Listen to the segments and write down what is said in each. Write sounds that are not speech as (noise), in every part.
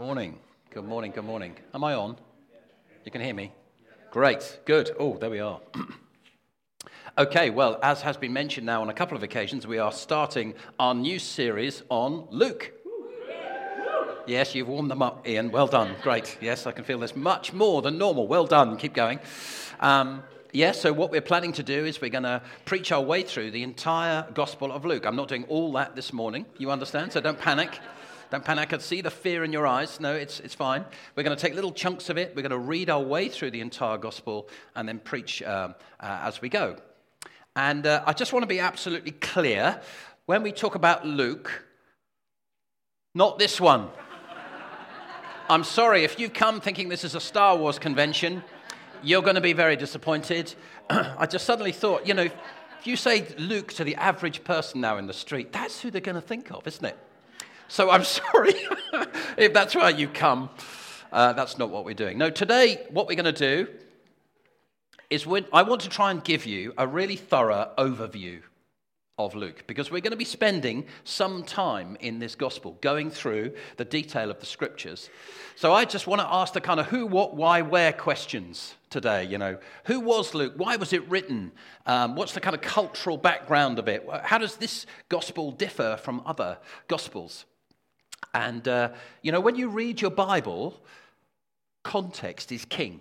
Morning. Good morning. Good morning. Am I on? You can hear me? Great. Good. Oh, there we are. (clears throat) okay, well, as has been mentioned now on a couple of occasions, we are starting our new series on Luke. Yes, you've warmed them up, Ian. Well done. Great. Yes, I can feel this much more than normal. Well done. Keep going. Um, Yes, yeah, so what we're planning to do is we're going to preach our way through the entire Gospel of Luke. I'm not doing all that this morning, you understand? So don't panic. Don't panic. I see the fear in your eyes. No, it's, it's fine. We're going to take little chunks of it. We're going to read our way through the entire gospel and then preach um, uh, as we go. And uh, I just want to be absolutely clear when we talk about Luke, not this one. I'm sorry if you've come thinking this is a Star Wars convention, you're going to be very disappointed. (clears throat) I just suddenly thought, you know, if you say Luke to the average person now in the street, that's who they're going to think of, isn't it? So I'm (laughs) sorry (laughs) if that's why you come. Uh, that's not what we're doing. No, today, what we're going to do is I want to try and give you a really thorough overview of Luke because we're going to be spending some time in this gospel going through the detail of the scriptures. So I just want to ask the kind of who, what, why, where questions today. You know, who was Luke? Why was it written? Um, what's the kind of cultural background of it? How does this gospel differ from other gospels? And, uh, you know, when you read your Bible, context is king.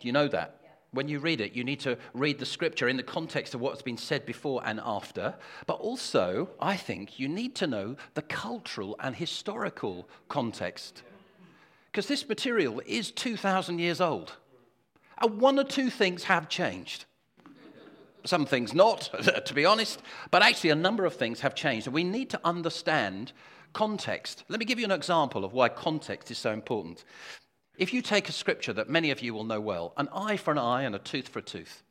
Do you know that? When you read it, you need to read the scripture in the context of what's been said before and after. But also, I think you need to know the cultural and historical context. Because this material is 2,000 years old. And one or two things have changed. Some things not, (laughs) to be honest, but actually a number of things have changed. And we need to understand Context. Let me give you an example of why context is so important. If you take a scripture that many of you will know well, an eye for an eye and a tooth for a tooth.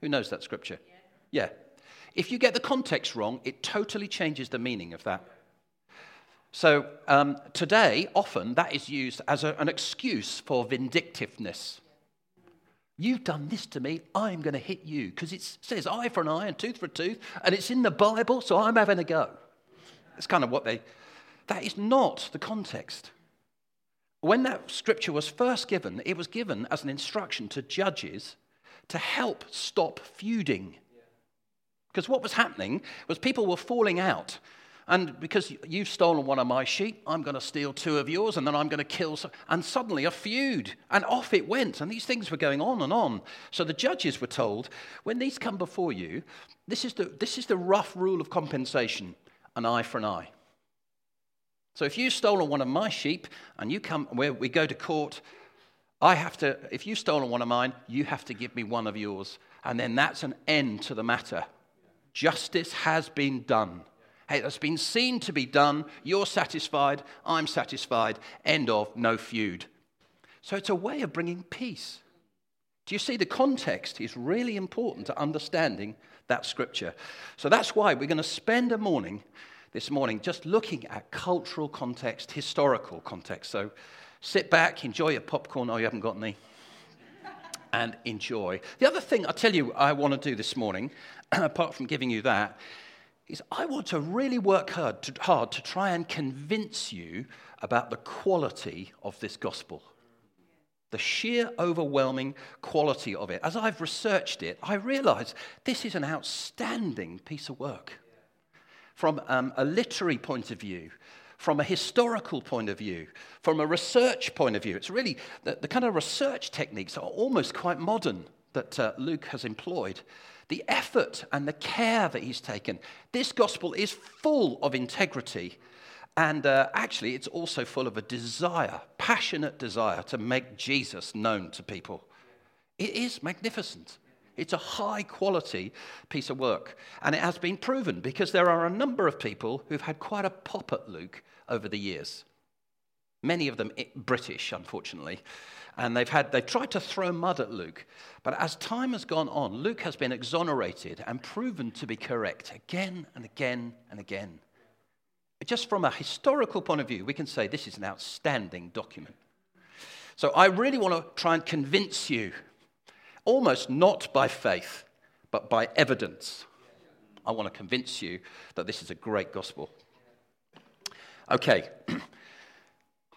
Who knows that scripture? Yeah. If you get the context wrong, it totally changes the meaning of that. So um, today, often that is used as a, an excuse for vindictiveness. You've done this to me, I'm going to hit you. Because it says eye for an eye and tooth for a tooth, and it's in the Bible, so I'm having a go. It's kind of what they, that is not the context. When that scripture was first given, it was given as an instruction to judges to help stop feuding. Because what was happening was people were falling out. And because you've stolen one of my sheep, I'm going to steal two of yours, and then I'm going to kill. Some, and suddenly a feud, and off it went. And these things were going on and on. So the judges were told when these come before you, this is the, this is the rough rule of compensation an eye for an eye. So if you've stolen one of my sheep and you come where we go to court, I have to, if you've stolen one of mine, you have to give me one of yours. And then that's an end to the matter. Justice has been done. It has been seen to be done. You're satisfied. I'm satisfied. End of. No feud. So it's a way of bringing peace. Do you see the context is really important to understanding that scripture? So that's why we're going to spend a morning this morning just looking at cultural context, historical context. So sit back, enjoy your popcorn. Oh, you haven't got any. and enjoy. The other thing I tell you I want to do this morning, (clears throat) apart from giving you that, is I want to really work hard to, hard to try and convince you about the quality of this gospel. The sheer overwhelming quality of it. As I've researched it, I realize this is an outstanding piece of work from um, a literary point of view, from a historical point of view, from a research point of view. It's really the, the kind of research techniques are almost quite modern that uh, Luke has employed. The effort and the care that he's taken. This gospel is full of integrity. And uh, actually, it's also full of a desire, passionate desire to make Jesus known to people. It is magnificent. It's a high quality piece of work. And it has been proven because there are a number of people who've had quite a pop at Luke over the years. Many of them British, unfortunately. And they've, had, they've tried to throw mud at Luke. But as time has gone on, Luke has been exonerated and proven to be correct again and again and again. Just from a historical point of view, we can say this is an outstanding document. So I really want to try and convince you almost not by faith, but by evidence. I want to convince you that this is a great gospel. Okay. (clears throat)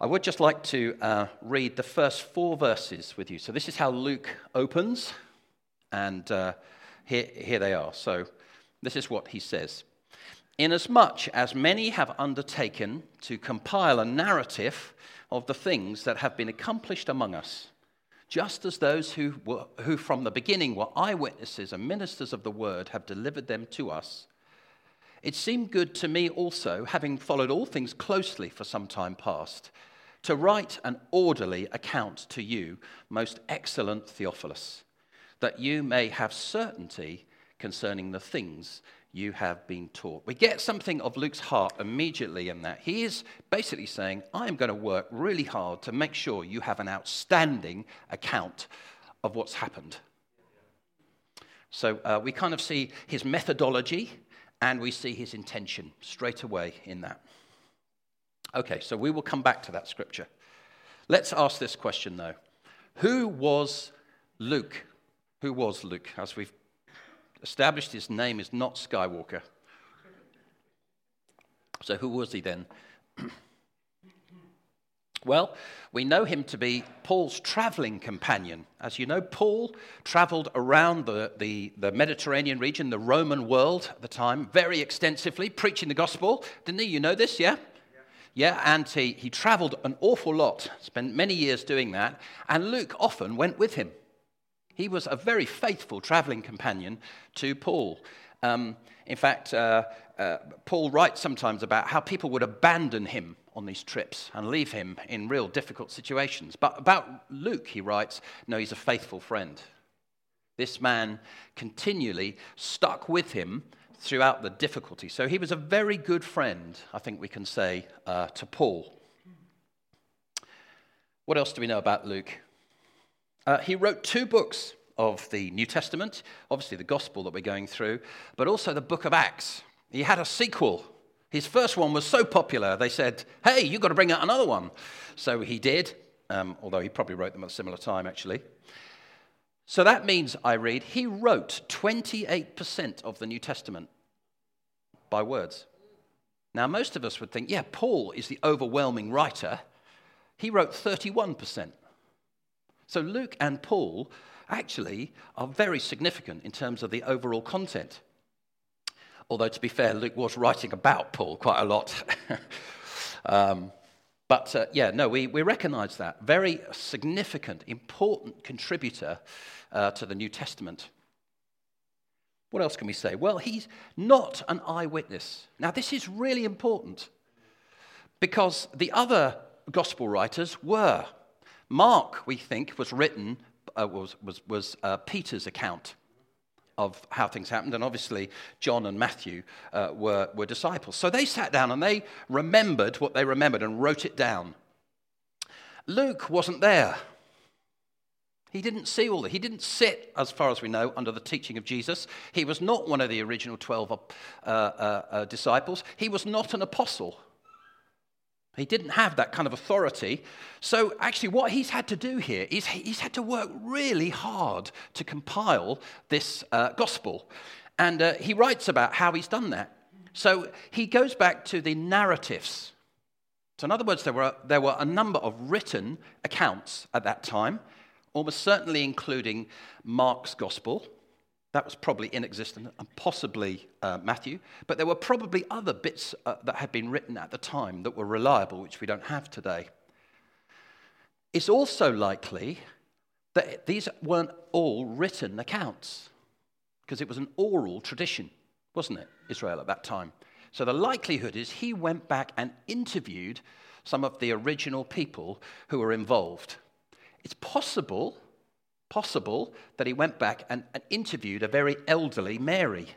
I would just like to uh, read the first four verses with you. So, this is how Luke opens, and uh, here, here they are. So, this is what he says Inasmuch as many have undertaken to compile a narrative of the things that have been accomplished among us, just as those who, were, who from the beginning were eyewitnesses and ministers of the word have delivered them to us. It seemed good to me also, having followed all things closely for some time past, to write an orderly account to you, most excellent Theophilus, that you may have certainty concerning the things you have been taught. We get something of Luke's heart immediately in that. He is basically saying, I am going to work really hard to make sure you have an outstanding account of what's happened. So uh, we kind of see his methodology and we see his intention straight away in that. Okay, so we will come back to that scripture. Let's ask this question though Who was Luke? Who was Luke? As we've established, his name is not Skywalker. So who was he then? (clears throat) Well, we know him to be Paul's traveling companion. As you know, Paul traveled around the, the, the, Mediterranean region, the Roman world at the time, very extensively, preaching the gospel. Didn't he? You know this, yeah? Yeah, and he, he traveled an awful lot, spent many years doing that, and Luke often went with him. He was a very faithful traveling companion to Paul. Um, in fact, uh, uh, Paul writes sometimes about how people would abandon him on these trips and leave him in real difficult situations. But about Luke, he writes, no, he's a faithful friend. This man continually stuck with him throughout the difficulty. So he was a very good friend, I think we can say, uh, to Paul. What else do we know about Luke? Uh, he wrote two books of the New Testament, obviously the gospel that we're going through, but also the book of Acts. He had a sequel. His first one was so popular, they said, hey, you've got to bring out another one. So he did, um, although he probably wrote them at a similar time, actually. So that means, I read, he wrote 28% of the New Testament by words. Now, most of us would think, yeah, Paul is the overwhelming writer. He wrote 31%. So Luke and Paul actually are very significant in terms of the overall content. Although, to be fair, Luke was writing about Paul quite a lot. (laughs) um, but uh, yeah, no, we, we recognize that. Very significant, important contributor uh, to the New Testament. What else can we say? Well, he's not an eyewitness. Now, this is really important because the other gospel writers were. Mark, we think, was written, uh, was, was, was uh, Peter's account of how things happened, and obviously John and Matthew uh, were, were disciples. So they sat down and they remembered what they remembered and wrote it down. Luke wasn't there. He didn't see all that. He didn't sit, as far as we know, under the teaching of Jesus. He was not one of the original 12 uh, uh, uh, disciples. He was not an apostle. He didn't have that kind of authority. So, actually, what he's had to do here is he's had to work really hard to compile this uh, gospel. And uh, he writes about how he's done that. So, he goes back to the narratives. So, in other words, there were, there were a number of written accounts at that time, almost certainly including Mark's gospel, that was probably inexistent, and possibly uh, Matthew. But there were probably other bits uh, that had been written at the time that were reliable, which we don't have today. It's also likely that these weren't all written accounts, because it was an oral tradition, wasn't it, Israel at that time? So the likelihood is he went back and interviewed some of the original people who were involved. It's possible possible that he went back and, and interviewed a very elderly Mary.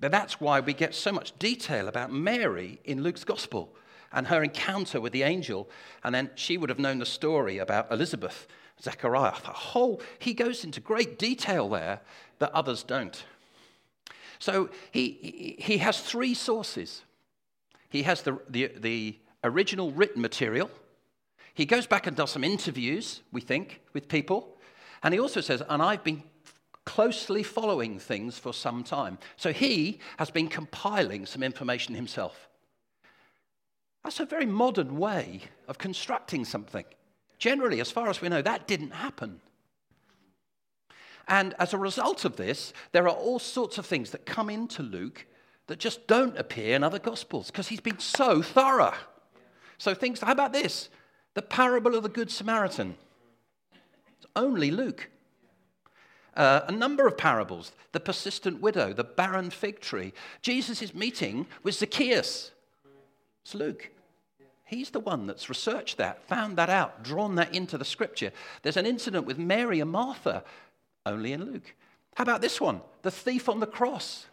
But that's why we get so much detail about Mary in Luke's gospel and her encounter with the angel. And then she would have known the story about Elizabeth, Zechariah. The whole, he goes into great detail there that others don't. So he, he has three sources. He has the, the, the original written material, he goes back and does some interviews, we think, with people. And he also says, and I've been closely following things for some time. So he has been compiling some information himself. That's a very modern way of constructing something. Generally, as far as we know, that didn't happen. And as a result of this, there are all sorts of things that come into Luke that just don't appear in other Gospels because he's been so thorough. So, things, how about this? The parable of the Good Samaritan. It's only Luke. Uh, a number of parables the persistent widow, the barren fig tree. Jesus meeting with Zacchaeus. It's Luke. He's the one that's researched that, found that out, drawn that into the scripture. There's an incident with Mary and Martha, only in Luke. How about this one? The thief on the cross.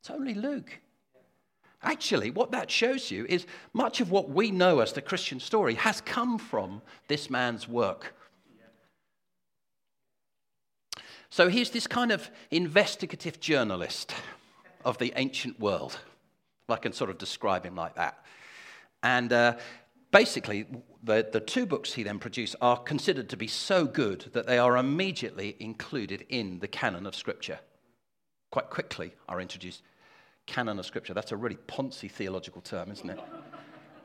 It's only Luke. Actually, what that shows you is much of what we know as the Christian story has come from this man's work. So he's this kind of investigative journalist of the ancient world, I can sort of describe him like that. And uh, basically, the, the two books he then produced are considered to be so good that they are immediately included in the canon of Scripture. Quite quickly are introduced. Canon of Scripture, that's a really poncy theological term, isn't it?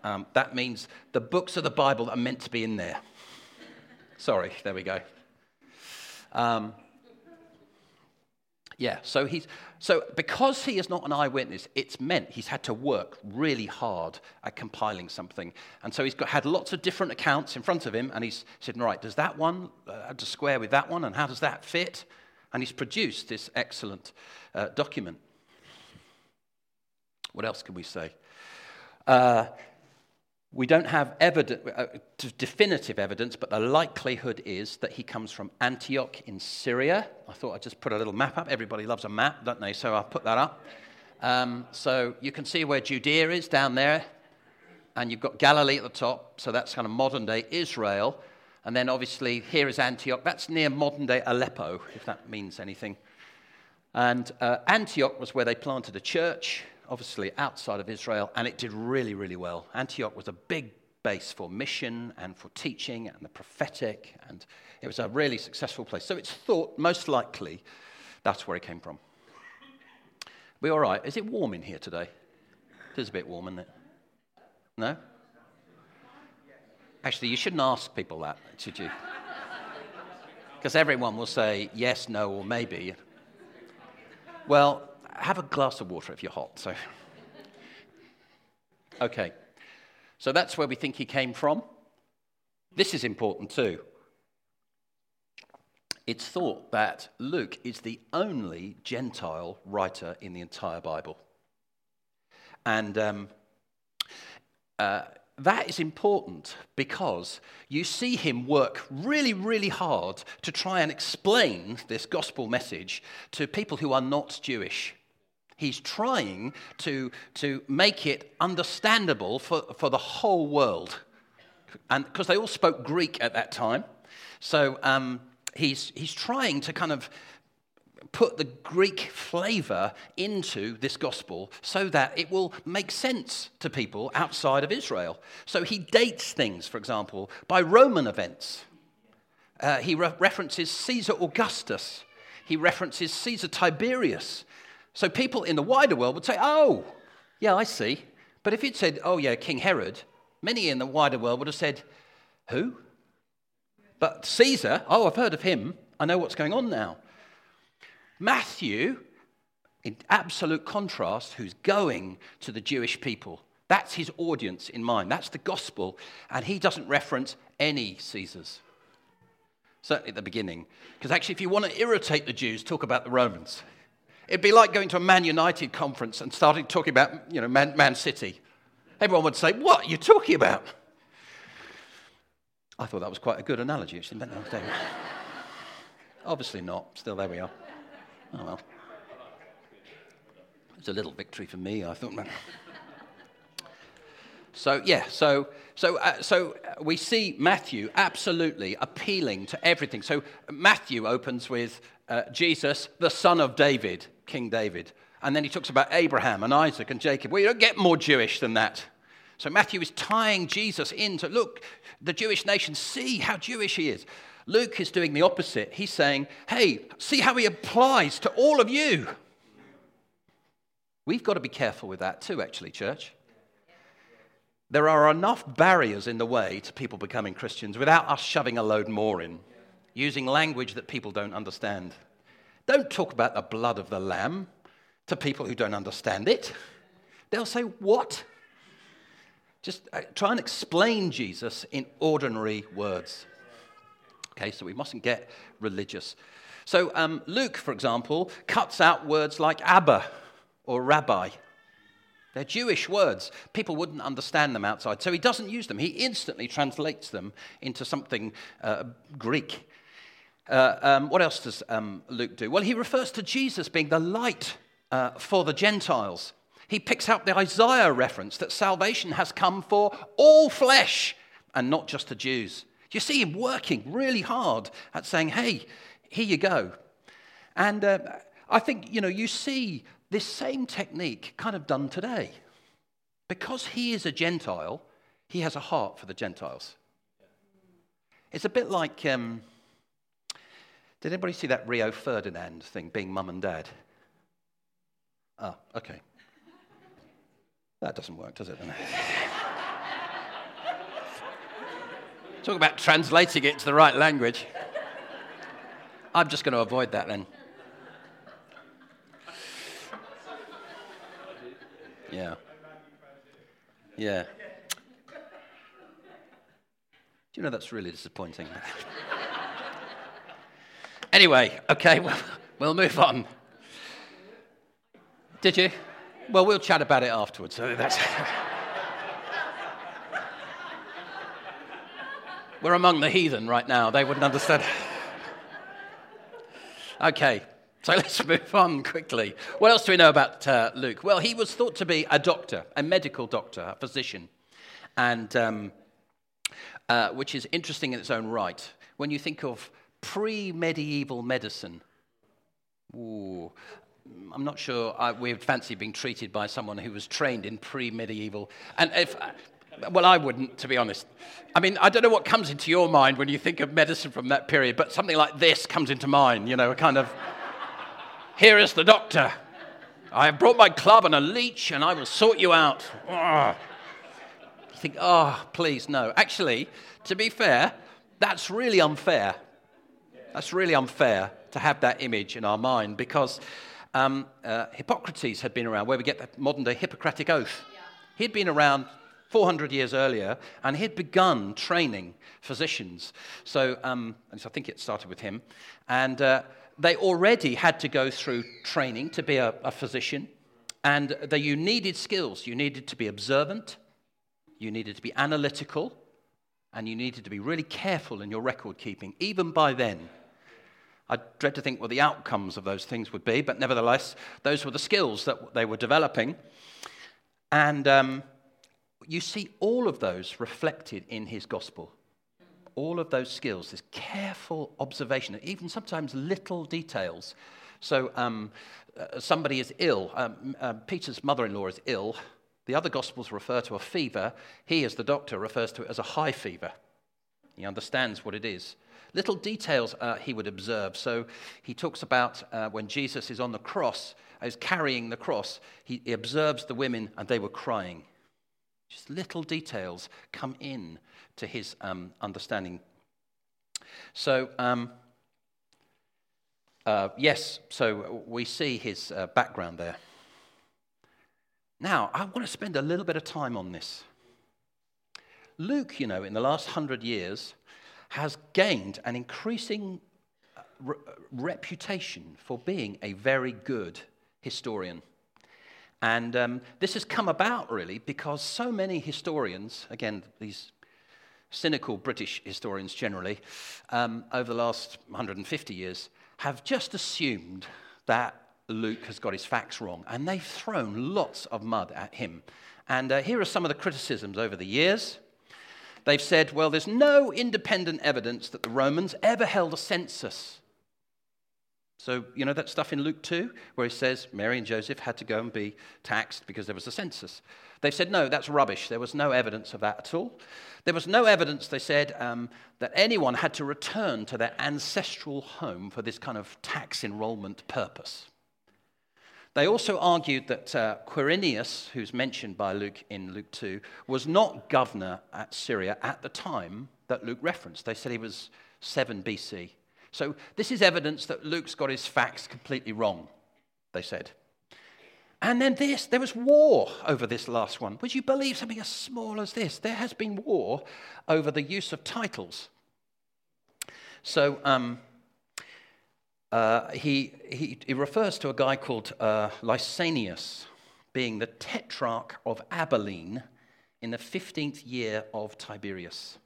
Um, that means the books of the Bible that are meant to be in there. Sorry, there we go. Um, yeah, so he's so because he is not an eyewitness, it's meant he's had to work really hard at compiling something, and so he's got had lots of different accounts in front of him, and he's said, right, does that one uh, to square with that one, and how does that fit? And he's produced this excellent uh, document. What else can we say? Uh, we don't have uh, definitive evidence, but the likelihood is that he comes from Antioch in Syria. I thought I'd just put a little map up. Everybody loves a map, don't they? So I'll put that up. Um, so you can see where Judea is down there, and you've got Galilee at the top. So that's kind of modern day Israel. And then obviously here is Antioch. That's near modern day Aleppo, if that means anything. And uh, Antioch was where they planted a church obviously outside of Israel, and it did really, really well. Antioch was a big base for mission and for teaching and the prophetic, and it was a really successful place. So it's thought most likely that's where it came from. We all right? Is it warm in here today? It is a bit warm, isn't it? No? Actually, you shouldn't ask people that, should you? (laughs) Because everyone will say yes, no, or maybe. Well, have a glass of water if you're hot. So, (laughs) okay. So that's where we think he came from. This is important too. It's thought that Luke is the only Gentile writer in the entire Bible. And um, uh, that is important because you see him work really, really hard to try and explain this gospel message to people who are not Jewish. He's trying to, to make it understandable for, for the whole world. And because they all spoke Greek at that time. So um, he's, he's trying to kind of put the Greek flavor into this gospel so that it will make sense to people outside of Israel. So he dates things, for example, by Roman events. Uh, he re- references Caesar Augustus. He references Caesar Tiberius. So people in the wider world would say, oh, yeah, I see. But if you'd said, oh, yeah, King Herod, many in the wider world would have said, who? But Caesar, oh, I've heard of him. I know what's going on now. Matthew, in absolute contrast, who's going to the Jewish people. That's his audience in mind. That's the gospel. And he doesn't reference any Caesars. Certainly at the beginning. Because actually, if you want to irritate the Jews, talk about the Romans. It'd be like going to a Man United conference and starting talking about, you know, Man, Man City. Everyone would say, What are you talking about? I thought that was quite a good analogy, actually. Obviously not. Still, there we are. Oh well. It's a little victory for me, I thought. So, yeah, so, so, uh, so we see Matthew absolutely appealing to everything. So, Matthew opens with uh, Jesus, the son of David, King David. And then he talks about Abraham and Isaac and Jacob. Well, you don't get more Jewish than that. So, Matthew is tying Jesus into look, the Jewish nation, see how Jewish he is. Luke is doing the opposite. He's saying, hey, see how he applies to all of you. We've got to be careful with that too, actually, church. there are enough barriers in the way to people becoming Christians without us shoving a load more in, using language that people don't understand. Don't talk about the blood of the Lamb to people who don't understand it. They'll say, What? Just uh, try and explain Jesus in ordinary words. Okay, so we mustn't get religious. So um, Luke, for example, cuts out words like Abba or Rabbi. They're Jewish words. People wouldn't understand them outside. So he doesn't use them. He instantly translates them into something uh, Greek. Uh, um, what else does um, Luke do? Well, he refers to Jesus being the light uh, for the Gentiles. He picks out the Isaiah reference that salvation has come for all flesh and not just the Jews. You see him working really hard at saying, hey, here you go. And uh, I think, you know, you see this same technique kind of done today. Because he is a Gentile, he has a heart for the Gentiles. It's a bit like um, did anybody see that Rio Ferdinand thing, being mum and dad? Ah, okay. That doesn't work, does it? (laughs) Talk about translating it to the right language. I'm just going to avoid that then. Yeah. Yeah. Do you know that's really disappointing? (laughs) anyway, okay, (laughs) well, we'll move on. Did you? Well, we'll chat about it afterwards. So that's. (laughs) We're among the heathen right now. They wouldn't understand. (laughs) Okay, so let's move on quickly. What else do we know about uh, Luke? Well, he was thought to be a doctor, a medical doctor, a physician, and um, uh, which is interesting in its own right. When you think of pre-medieval medicine, ooh, I'm not sure I, we'd fancy being treated by someone who was trained in pre-medieval. And if, well, I wouldn't, to be honest. I mean, I don't know what comes into your mind when you think of medicine from that period, but something like this comes into mind, you know, a kind of, here is the doctor. I have brought my club and a leech, and I will sort you out. Oh. You think, oh, please, no. Actually, to be fair, that's really unfair. That's really unfair to have that image in our mind because um, uh, Hippocrates had been around, where we get the modern day Hippocratic Oath. Yeah. He'd been around 400 years earlier, and he'd begun training physicians. So, um, so I think it started with him. And uh, they already had to go through training to be a, a physician. And that you needed skills. You needed to be observant, you needed to be analytical, and you needed to be really careful in your record keeping, even by then. I dread to think what the outcomes of those things would be, but nevertheless, those were the skills that they were developing. And um, you see all of those reflected in his gospel. All of those skills, this careful observation, even sometimes little details. So, um, uh, somebody is ill. Um, uh, Peter's mother in law is ill. The other gospels refer to a fever. He, as the doctor, refers to it as a high fever. He understands what it is. Little details uh, he would observe. So he talks about uh, when Jesus is on the cross, is carrying the cross, he, he observes the women and they were crying. Just little details come in to his um, understanding. So, um, uh, yes, so we see his uh, background there. Now, I want to spend a little bit of time on this. Luke, you know, in the last hundred years, has gained an increasing uh, re- reputation for being a very good historian. And um, this has come about really because so many historians, again, these cynical British historians generally, um, over the last 150 years, have just assumed that Luke has got his facts wrong. And they've thrown lots of mud at him. And uh, here are some of the criticisms over the years. They've said, well, there's no independent evidence that the Romans ever held a census. So, you know that stuff in Luke 2 where he says Mary and Joseph had to go and be taxed because there was a census? They've said, no, that's rubbish. There was no evidence of that at all. There was no evidence, they said, um, that anyone had to return to their ancestral home for this kind of tax enrollment purpose. They also argued that uh, Quirinius, who's mentioned by Luke in Luke 2, was not governor at Syria at the time that Luke referenced. They said he was 7 BC. So this is evidence that Luke's got his facts completely wrong, they said. And then this, there was war over this last one. Would you believe something as small as this? There has been war over the use of titles. So um, uh, he, he, he, refers to a guy called uh, Lysanias being the tetrarch of Abilene in the 15th year of Tiberius.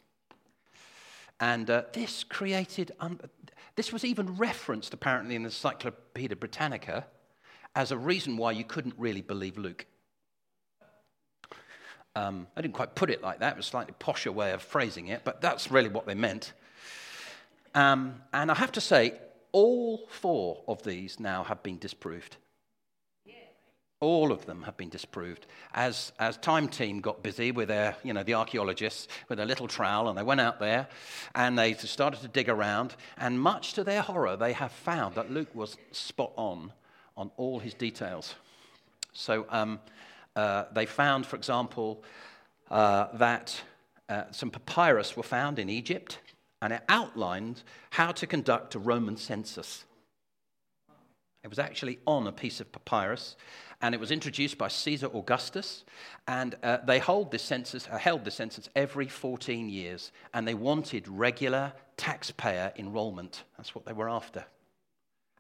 And uh, this created, um, this was even referenced apparently in the Encyclopedia Britannica as a reason why you couldn't really believe Luke. Um, I didn't quite put it like that, it was a slightly posher way of phrasing it, but that's really what they meant. Um, and I have to say, all four of these now have been disproved. All of them have been disproved. As, as Time Team got busy with their, you know, the archaeologists with their little trowel, and they went out there and they started to dig around, and much to their horror, they have found that Luke was spot on on all his details. So um, uh, they found, for example, uh, that uh, some papyrus were found in Egypt, and it outlined how to conduct a Roman census. It was actually on a piece of papyrus, and it was introduced by Caesar Augustus. And uh, they hold this census, uh, held this census every 14 years, and they wanted regular taxpayer enrollment. That's what they were after.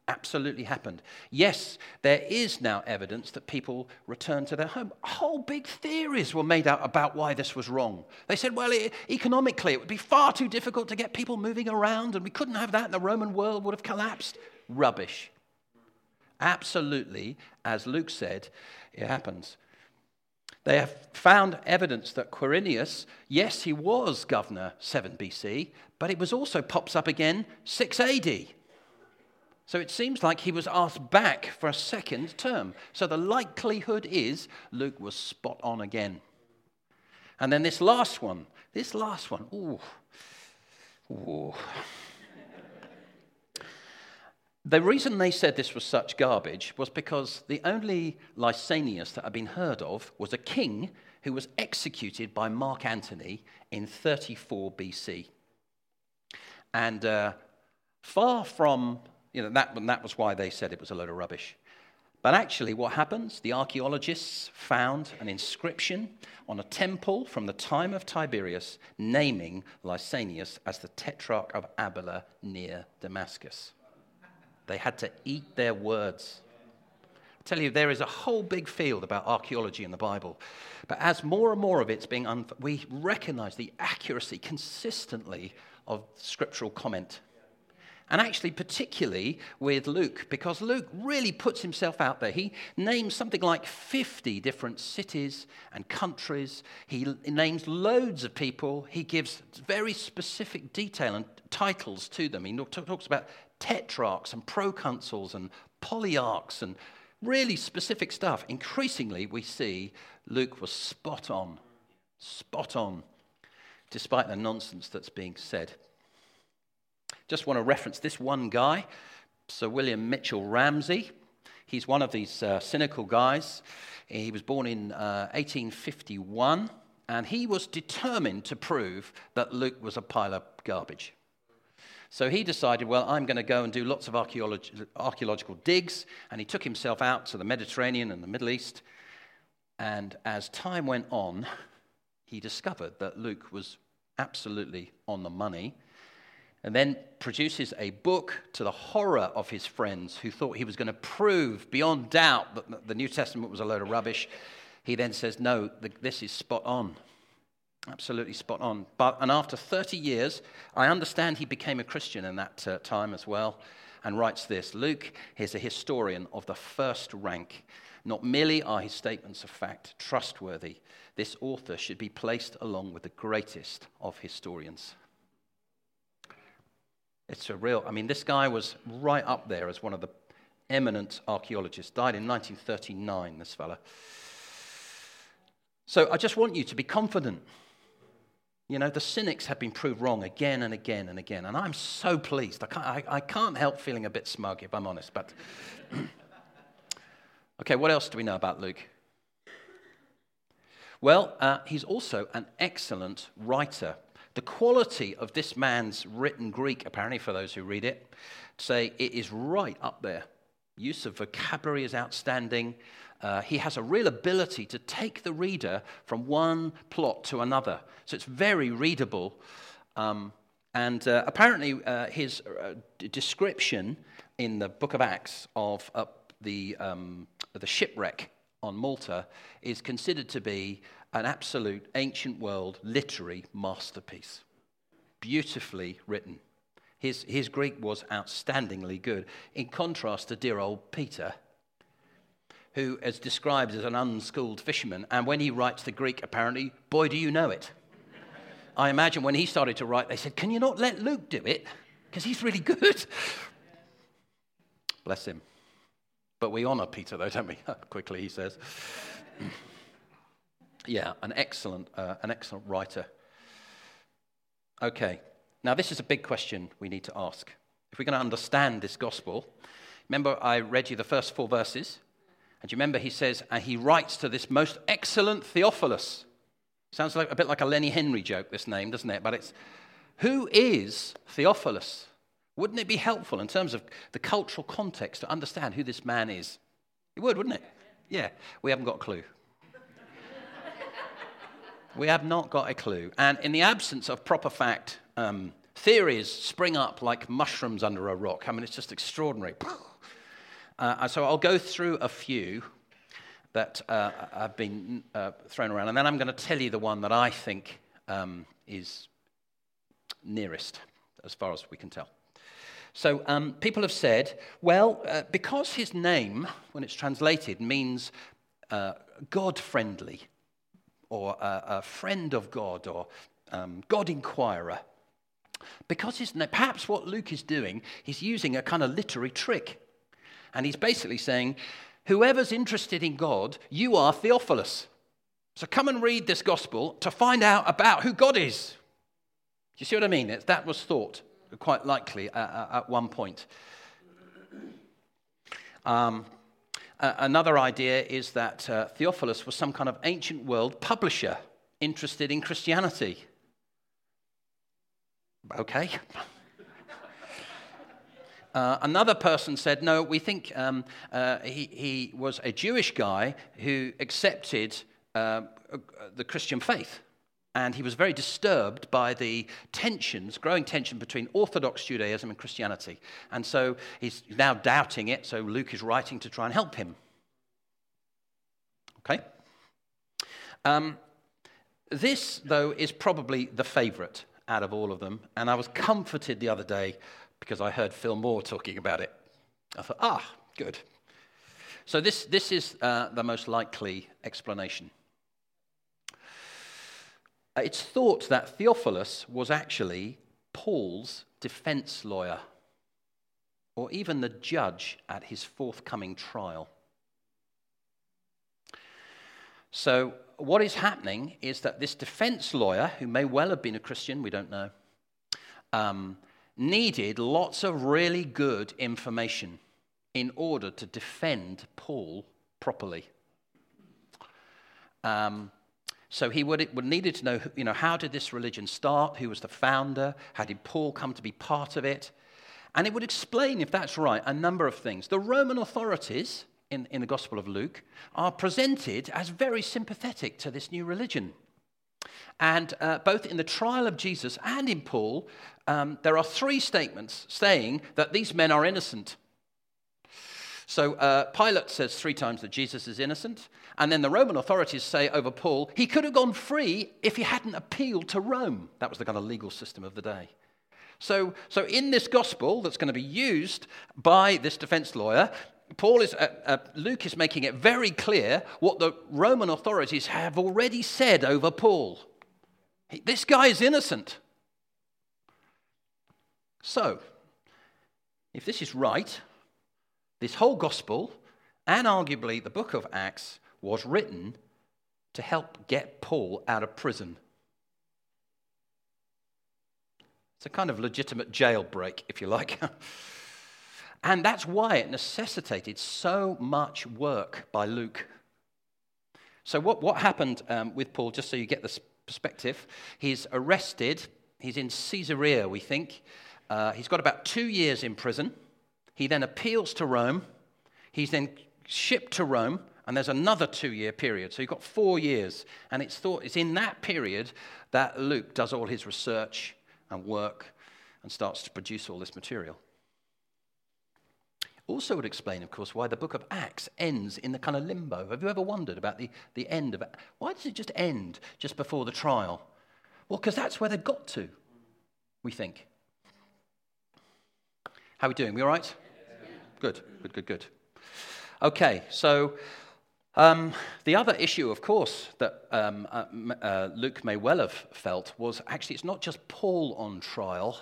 Absolutely happened. Yes, there is now evidence that people returned to their home. Whole big theories were made out about why this was wrong. They said, well, it, economically, it would be far too difficult to get people moving around, and we couldn't have that, and the Roman world would have collapsed. Rubbish. Absolutely, as Luke said, it happens. They have found evidence that Quirinius, yes, he was governor 7 BC, but it was also pops up again 6 AD. So it seems like he was asked back for a second term. So the likelihood is Luke was spot on again. And then this last one, this last one, ooh, ooh. The reason they said this was such garbage was because the only Lysanias that had been heard of was a king who was executed by Mark Antony in 34 BC. And uh, far from, you know, that, that was why they said it was a load of rubbish. But actually, what happens? The archaeologists found an inscription on a temple from the time of Tiberius naming Lysanias as the tetrarch of Abila near Damascus. They had to eat their words. I tell you, there is a whole big field about archaeology in the Bible. But as more and more of it's being, un- we recognize the accuracy consistently of scriptural comment. And actually, particularly with Luke, because Luke really puts himself out there. He names something like 50 different cities and countries. He names loads of people. He gives very specific detail and titles to them. He talks about tetrarchs and proconsuls and politarchs and really specific stuff. Increasingly, we see Luke was spot on, spot on, despite the nonsense that's being said. Just want to reference this one guy, Sir William Mitchell Ramsay. He's one of these uh, cynical guys. He was born in uh, 1851, and he was determined to prove that Luke was a pile of garbage. So he decided, well, I'm going to go and do lots of archaeological digs. And he took himself out to the Mediterranean and the Middle East. And as time went on, he discovered that Luke was absolutely on the money. And then produces a book to the horror of his friends who thought he was going to prove beyond doubt that the New Testament was a load of rubbish. He then says, No, this is spot on. Absolutely spot on. But, and after 30 years, I understand he became a Christian in that uh, time as well, and writes this Luke is a historian of the first rank. Not merely are his statements of fact trustworthy, this author should be placed along with the greatest of historians. It's a real, I mean, this guy was right up there as one of the eminent archaeologists, died in 1939, this fella. So I just want you to be confident you know, the cynics have been proved wrong again and again and again. And I'm so pleased. I can't, I, I can't help feeling a bit smug, if I'm honest. But, (clears throat) Okay, what else do we know about Luke? Well, uh, he's also an excellent writer. The quality of this man's written Greek, apparently, for those who read it, say it is right up there. Use of vocabulary is outstanding. Uh, he has a real ability to take the reader from one plot to another. So it's very readable. Um, and uh, apparently, uh, his uh, description in the book of Acts of the, um, the shipwreck on Malta is considered to be an absolute ancient world literary masterpiece. Beautifully written. His, his Greek was outstandingly good, in contrast to dear old Peter, who is described as an unschooled fisherman. And when he writes the Greek, apparently, boy, do you know it. I imagine when he started to write, they said, Can you not let Luke do it? Because he's really good. Bless him. But we honor Peter, though, don't we? (laughs) Quickly, he says. Yeah, an excellent, uh, an excellent writer. Okay, now this is a big question we need to ask. If we're going to understand this gospel, remember I read you the first four verses? And you remember he says, and he writes to this most excellent Theophilus. Sounds like a bit like a Lenny Henry joke, this name, doesn't it? But it's who is Theophilus? Wouldn't it be helpful in terms of the cultural context to understand who this man is? It would, wouldn't it? Yeah, we haven't got a clue. We have not got a clue. And in the absence of proper fact, um, theories spring up like mushrooms under a rock. I mean, it's just extraordinary. Uh, so I'll go through a few that uh, have been uh, thrown around, and then I'm going to tell you the one that I think um, is nearest, as far as we can tell. So um, people have said, well, uh, because his name, when it's translated, means uh, God friendly, or uh, a friend of God, or um, God inquirer, because perhaps what Luke is doing, he's using a kind of literary trick. And he's basically saying, whoever's interested in God, you are Theophilus. So come and read this gospel to find out about who God is. Do you see what I mean? That was thought quite likely at, at one point. Um, another idea is that uh, Theophilus was some kind of ancient world publisher interested in Christianity. Okay. (laughs) Uh, another person said, no, we think um, uh, he, he, was a Jewish guy who accepted uh, the Christian faith. And he was very disturbed by the tensions, growing tension between Orthodox Judaism and Christianity. And so he's now doubting it, so Luke is writing to try and help him. Okay? Um, this, though, is probably the favorite out of all of them. And I was comforted the other day because I heard Phil Moore talking about it. I thought, ah, good. So this, this is uh, the most likely explanation. Uh, it's thought that Theophilus was actually Paul's defense lawyer, or even the judge at his forthcoming trial. So, what is happening is that this defense lawyer, who may well have been a Christian, we don't know, um, needed lots of really good information in order to defend Paul properly. Um, so he would, would needed to know, you know, how did this religion start? Who was the founder? How did Paul come to be part of it? And it would explain, if that's right, a number of things. The Roman authorities in, in the Gospel of Luke are presented as very sympathetic to this new religion. And uh, both in the trial of Jesus and in Paul, um, there are three statements saying that these men are innocent. So uh, Pilate says three times that Jesus is innocent. And then the Roman authorities say over Paul, he could have gone free if he hadn't appealed to Rome. That was the kind of legal system of the day. So, so in this gospel that's going to be used by this defense lawyer, Paul is, uh, uh, Luke is making it very clear what the Roman authorities have already said over Paul. This guy is innocent. So, if this is right, this whole gospel, and arguably the book of Acts, was written to help get Paul out of prison. It's a kind of legitimate jailbreak, if you like. (laughs) And that's why it necessitated so much work by Luke. So, what, what happened um, with Paul, just so you get this perspective, he's arrested. He's in Caesarea, we think. Uh, he's got about two years in prison. He then appeals to Rome. He's then shipped to Rome, and there's another two year period. So you've got four years. And it's thought it's in that period that Luke does all his research and work and starts to produce all this material. Also, would explain, of course, why the book of Acts ends in the kind of limbo. Have you ever wondered about the, the end of it? Why does it just end just before the trial? Well, because that's where they've got to, we think. How are we doing? We all right? Good, good, good, good. Okay, so um, the other issue, of course, that um, uh, uh, Luke may well have felt was actually it's not just Paul on trial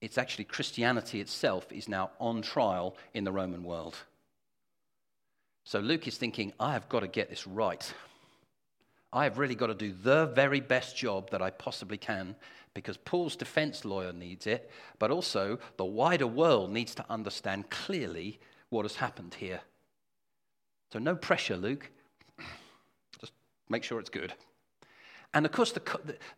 it's actually Christianity itself is now on trial in the Roman world. So Luke is thinking, I have got to get this right. I have really got to do the very best job that I possibly can because Paul's defense lawyer needs it, but also the wider world needs to understand clearly what has happened here. So, no pressure, Luke. Just make sure it's good. And of course, the,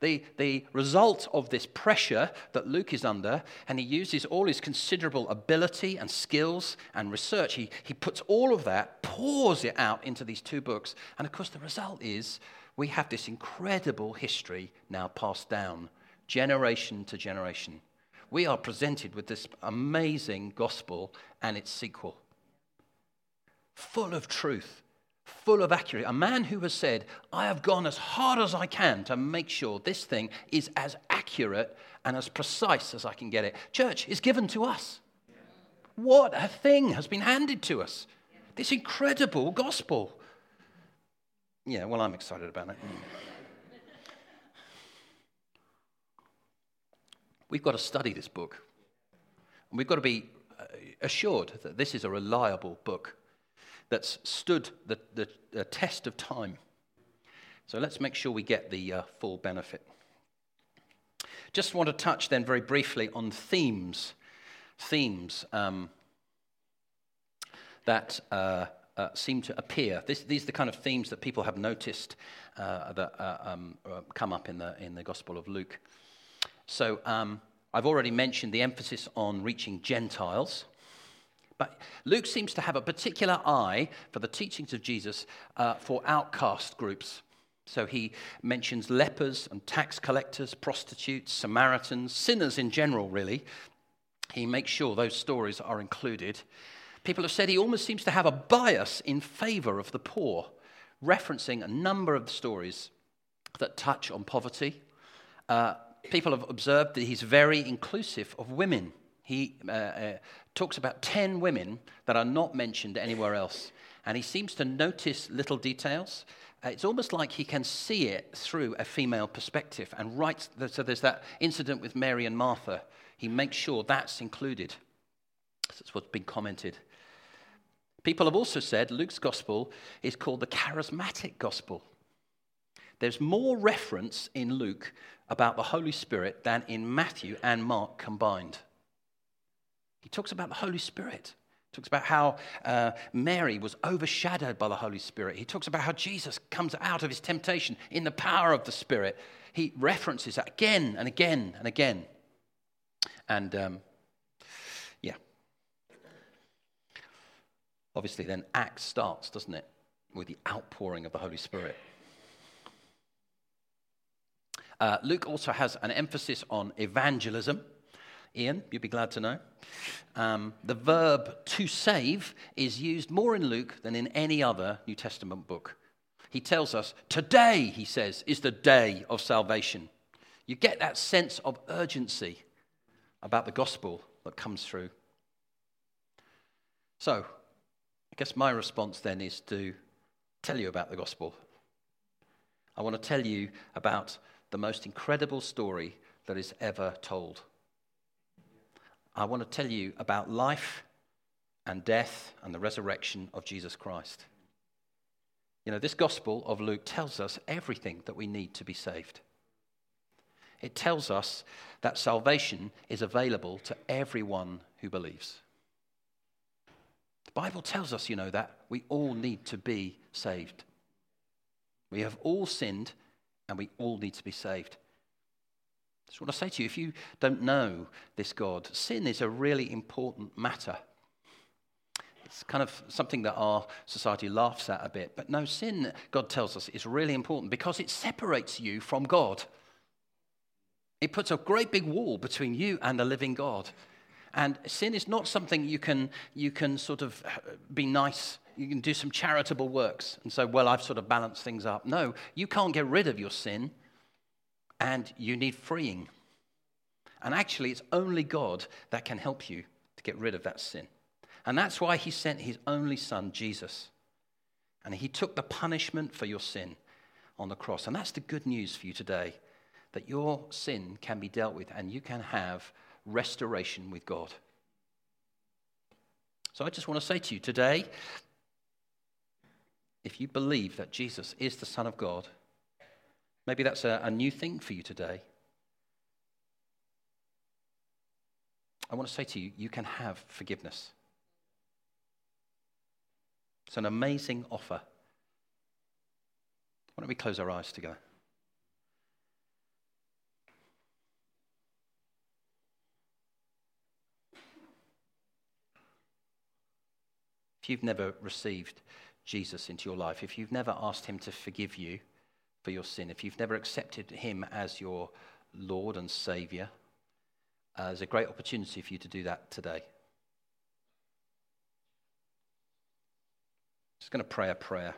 the, the result of this pressure that Luke is under, and he uses all his considerable ability and skills and research, he, he puts all of that, pours it out into these two books. And of course, the result is we have this incredible history now passed down, generation to generation. We are presented with this amazing gospel and its sequel, full of truth full of accuracy. A man who has said, I have gone as hard as I can to make sure this thing is as accurate and as precise as I can get it. Church is given to us. What a thing has been handed to us. This incredible gospel. Yeah, well, I'm excited about it. We've got to study this book. And We've got to be uh, assured that this is a reliable book that's stood the, the, the test of time. So let's make sure we get the uh, full benefit. Just want to touch then very briefly on themes. Themes um, that uh, uh, seem to appear. This, these are the kind of themes that people have noticed uh, that uh, um, uh, come up in the, in the Gospel of Luke. So um, I've already mentioned the emphasis on reaching Gentiles. But Luke seems to have a particular eye for the teachings of Jesus uh, for outcast groups. So he mentions lepers and tax collectors, prostitutes, Samaritans, sinners in general, really. He makes sure those stories are included. People have said he almost seems to have a bias in favor of the poor, referencing a number of stories that touch on poverty. Uh, people have observed that he's very inclusive of women. He uh, uh, talks about 10 women that are not mentioned anywhere else. And he seems to notice little details. Uh, it's almost like he can see it through a female perspective and writes. So there's that incident with Mary and Martha. He makes sure that's included. That's what's been commented. People have also said Luke's gospel is called the charismatic gospel. There's more reference in Luke about the Holy Spirit than in Matthew and Mark combined. He talks about the Holy Spirit. He talks about how uh, Mary was overshadowed by the Holy Spirit. He talks about how Jesus comes out of his temptation in the power of the Spirit. He references that again and again and again. And um, yeah. Obviously, then Acts starts, doesn't it? With the outpouring of the Holy Spirit. Uh, Luke also has an emphasis on evangelism. Ian, you'd be glad to know. Um, the verb to save is used more in Luke than in any other New Testament book. He tells us, today, he says, is the day of salvation. You get that sense of urgency about the gospel that comes through. So, I guess my response then is to tell you about the gospel. I want to tell you about the most incredible story that is ever told. I want to tell you about life and death and the resurrection of Jesus Christ. You know, this gospel of Luke tells us everything that we need to be saved. It tells us that salvation is available to everyone who believes. The Bible tells us, you know, that we all need to be saved. We have all sinned and we all need to be saved. I just want to say to you if you don't know this God, sin is a really important matter. It's kind of something that our society laughs at a bit. But no, sin, God tells us, is really important because it separates you from God. It puts a great big wall between you and the living God. And sin is not something you can, you can sort of be nice, you can do some charitable works and say, well, I've sort of balanced things up. No, you can't get rid of your sin, and you need freeing. And actually, it's only God that can help you to get rid of that sin. And that's why he sent his only son, Jesus. And he took the punishment for your sin on the cross. And that's the good news for you today that your sin can be dealt with and you can have restoration with God. So I just want to say to you today if you believe that Jesus is the Son of God, maybe that's a, a new thing for you today. I want to say to you, you can have forgiveness. It's an amazing offer. Why don't we close our eyes together? If you've never received Jesus into your life, if you've never asked Him to forgive you for your sin, if you've never accepted Him as your Lord and Savior, uh, there's a great opportunity for you to do that today. just going to pray a prayer.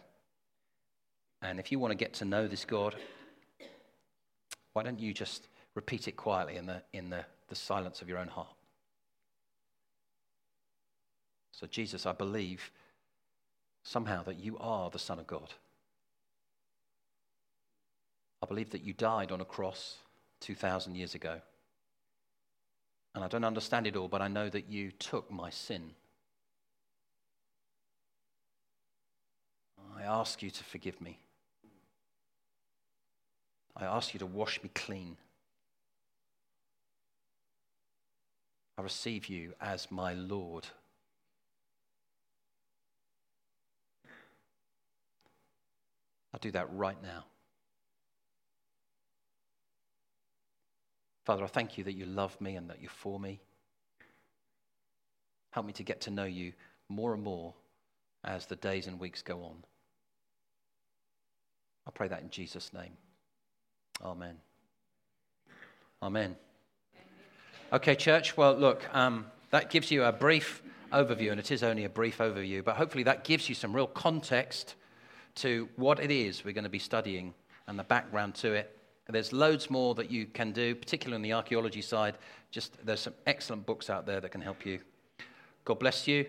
And if you want to get to know this God, why don't you just repeat it quietly in the, in the, the silence of your own heart? So, Jesus, I believe somehow that you are the Son of God. I believe that you died on a cross 2,000 years ago. And I don't understand it all, but I know that you took my sin I ask you to forgive me. I ask you to wash me clean. I receive you as my Lord. I'll do that right now. Father, I thank you that you love me and that you're for me. Help me to get to know you more and more as the days and weeks go on. I pray that in Jesus' name. Amen. Amen. Okay, church. Well, look, um, that gives you a brief overview, and it is only a brief overview, but hopefully that gives you some real context to what it is we're going to be studying and the background to it. There's loads more that you can do, particularly on the archaeology side. Just there's some excellent books out there that can help you. God bless you.